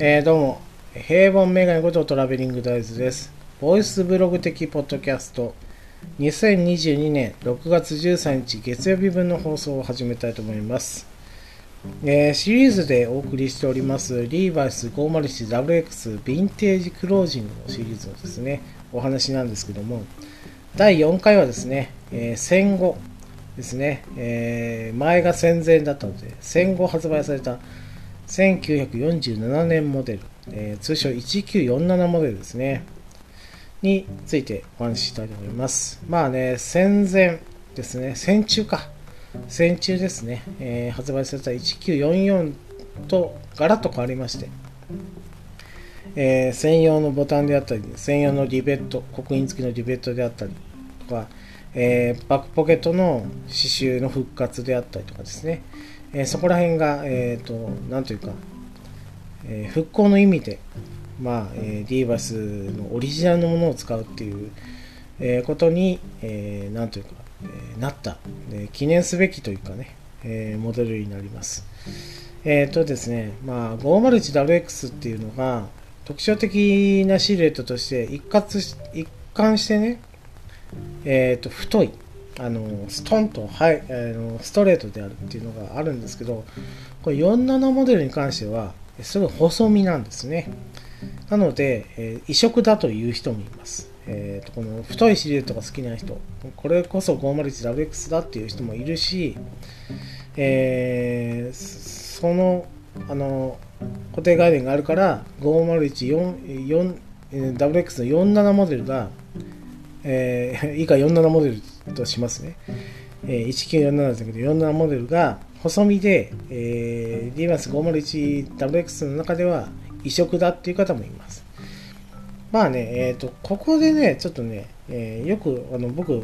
えー、どうも、平凡メガネことトラベリングダイズです。ボイスブログ的ポッドキャスト、2022年6月13日月曜日分の放送を始めたいと思います。えーシリーズでお送りしております、リーバイス 501WX ヴィンテージクロージングのシリーズのですね、お話なんですけども、第4回はですね、えー戦後ですね、え前が戦前だったので、戦後発売された1947年モデル、えー通称1947モデルですね、についてお話ししたいと思います。まあね、戦前ですね、戦中か。戦中ですね、えー発売された1944とガラッと変わりまして、えー専用のボタンであったり、専用のリベット、刻印付きのリベットであったりとか、えーバックポケットの刺繍の復活であったりとかですね、えーそこら辺が、えー、となんというか、えー復興の意味で、まあえーリーバスのオリジナルのものを使うっていう、えーことに、えーなんというか、えーなった、えー記念すべきというかね、えーモデルになります。えっ、とですね、まあ、501WX っていうのが特徴的なシルエットとして一括し一貫してね、えっ、と太いあのストンと、はい、あのストレートであるっていうのがあるんですけどこれ47モデルに関してはすごい細身なんですね。なので、えー異色だという人もいます、えーとこの太いシルエットが好きな人これこそ 501WX だっていう人もいるし、えーそのあの固定概念があるから 501WX の47モデルが、えー以下47モデルとしますね、えー1947だけど47モデルが細身で、えー、リーバンス 501WX の中では異色だっていう方もいます。まあね、えっ、と、ここでね、ちょっとね、えーよくあの僕、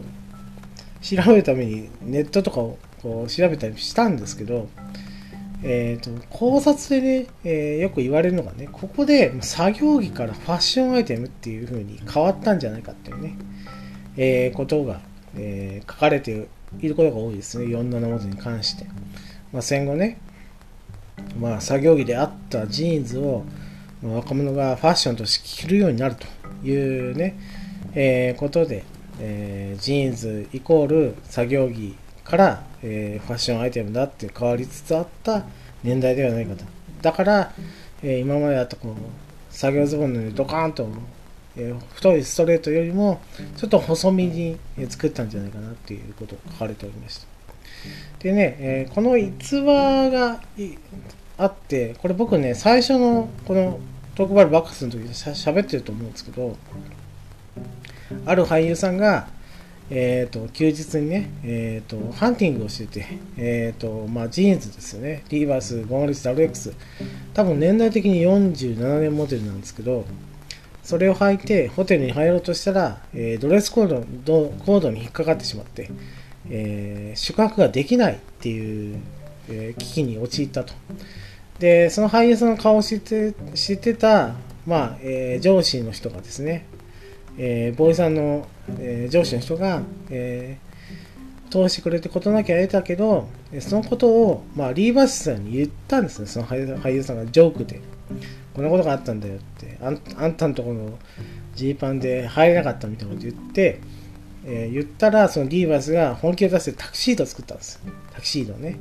調べるためにネットとかをこう調べたりしたんですけど、えー、と考察でね、えーよく言われるのがね、ここで作業着からファッションアイテムっていう風に変わったんじゃないかっていうね、えーことが、えー書かれていることが多いですね、47文字に関して。まあ、戦後ね、まあ、作業着であったジーンズをまあ若者がファッションとして着るようになるというね、えーことで、えージーンズイコール作業着から、えーファッションアイテムだって変わりつつあった年代ではないかと。だから、えー今まであったこう作業ズボンのようにドカーンと、えー太いストレートよりもちょっと細身に作ったんじゃないかなっていうことが書かれておりました。でね、えーこの逸話があって、これ僕ね、最初のこのトークベリバッカスの時にしゃ喋ってると思うんですけど、ある俳優さんが、えー、と休日にね、えー、とハンティングをしてて、えーとまあ、ジーンズですよね、リーバース 501WX、多分年代的に47年モデルなんですけど、それを履いてホテルに入ろうとしたら、えードレスコードドコードに引っかかってしまって、えー宿泊ができないっていう、えー危機に陥ったと。で、その俳優さんの顔を知って知ってた、まあえー上司の人がですね、えーボーイさんの、えー上司の人が、えー通してくれて事なきゃ得たけど、そのことを、まあ、リーバースさんに言ったんですね、その俳優さんがジョークで。こんなことがあったんだよって、あんあんたのとこのジーパンで入れなかったみたいなこと言って、えー言ったら、そのリーバースが本気を出してタキシード作ったんです。タキシードね。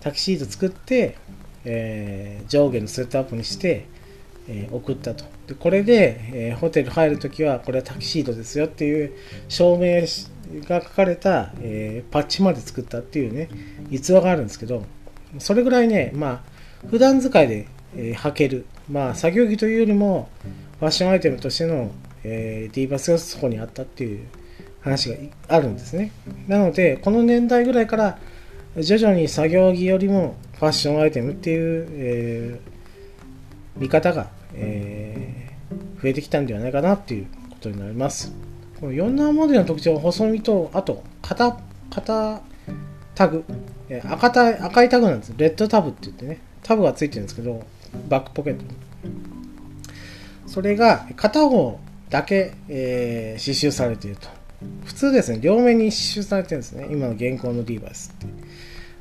タキシード作って、えー上下のセットアップにして、えー送ったと。でこれで、えーホテル入るときは、これはタキシードですよっていう証明が書かれた、えーパッチまで作ったっていうね、逸話があるんですけど、それぐらいね、まあ、普段使いで、えー履ける、まあ、作業着というよりも、ファッションアイテムとしての、えー、ディーバスがそこにあったっていう話があるんですね。なので、この年代ぐらいから、徐々に作業着よりもファッションアイテムっていう、えー見方が、えー増えてきたんではないかなっていうことになります。この47モデルの特徴は細身と、あと、肩、肩タグ、赤タ赤いタグなんです。レッドタブって言ってね、タブがついてるんですけど、バックポケット。それが片方だけ、えー刺繍されていると。普通ですね、両面に刺繍されてるんですね。今の現行のリーバイスって。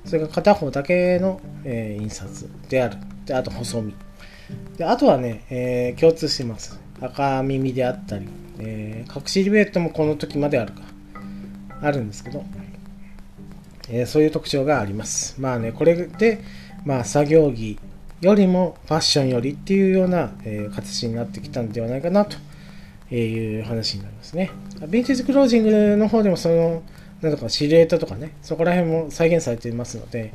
それが片方だけの、えー印刷である。で、あと細身。であとはね、えー共通してます。赤耳であったり、えー隠しリベットもこの時まであるか。あるんですけど、えーそういう特徴があります。まあね、これで、まあ、作業着よりもファッションよりっていうような、え形になってきたんではないかなという話になりますね。ヴィンテージクロージングの方でもその、なんかシルエットとかね、そこら辺も再現されていますので、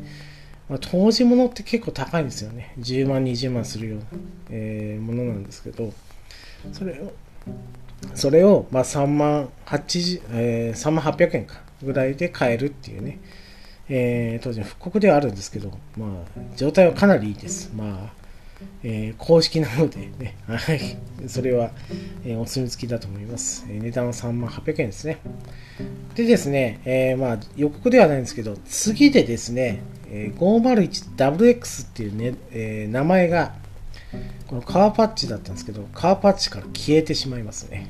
まあ、当時物って結構高いんですよね。10万、20万するような、えーものなんですけど、それを、それを、まあ、3万80、えー3万800円かぐらいで買えるっていうね、えー当時の復刻ではあるんですけど、まあ、状態はかなりいいです。まあ、えー公式なのでね、はい、それは、えーお墨付きだと思います。えー値段は3万800円ですね。でですね、えーまあ、予告ではないんですけど、次でですね、えー 501WX っていうね、えー名前が、このカーパッチだったんですけど、カーパッチから消えてしまいますね。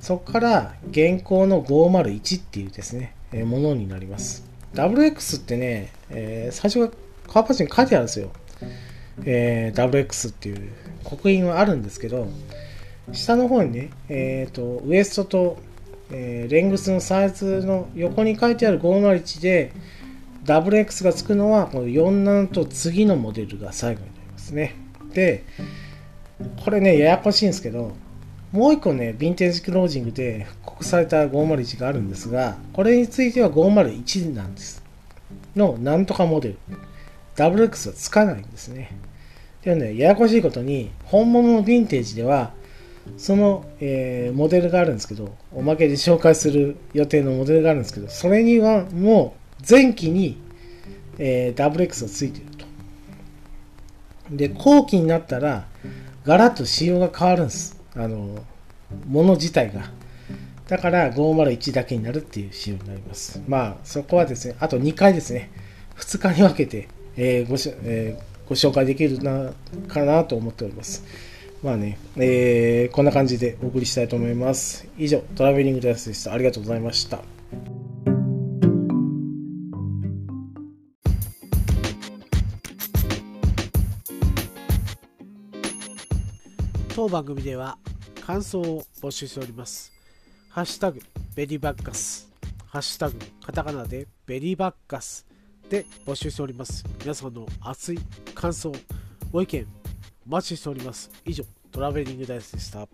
そこから現行の501っていうですね、えーものになります。WX ってね、えー最初がカーパッチに書いてあるんですよ。えー WX っていう刻印はあるんですけど、下の方にね、えーと、ウエストと、えーレングスのサイズの横に書いてある501で、WX がつくのは、この47と次のモデルが最後になりますね。で、これね、ややこしいんですけど、もう一個ね、ヴィンテージクロージングで復刻された501があるんですが、これについては501なんです。のなんとかモデル。WX はつかないんですね。でもね、ややこしいことに、本物のヴィンテージでは、その、えーモデルがあるんですけど、おまけで紹介する予定のモデルがあるんですけど、それにはもう前期に、えー WX がついてると。で、後期になったら、ガラッと仕様が変わるんです。あの、もの自体が。だから501だけになるっていう仕様になります。まあ、そこはですね、あと2回ですね、2日に分けて、えーごし、えーご紹介できるな、かなと思っております。まあね、えーこんな感じでお送りしたいと思います。以上、トラベリングダイスでした。ありがとうございました。当番組では感想を募集しております。ハッシュタグベリーバッカス、ハッシュタグカタカナでベリーバッカスで募集しております。皆さんの熱い感想、ご意見、お待ちしております。以上、トラベリングダイスでした。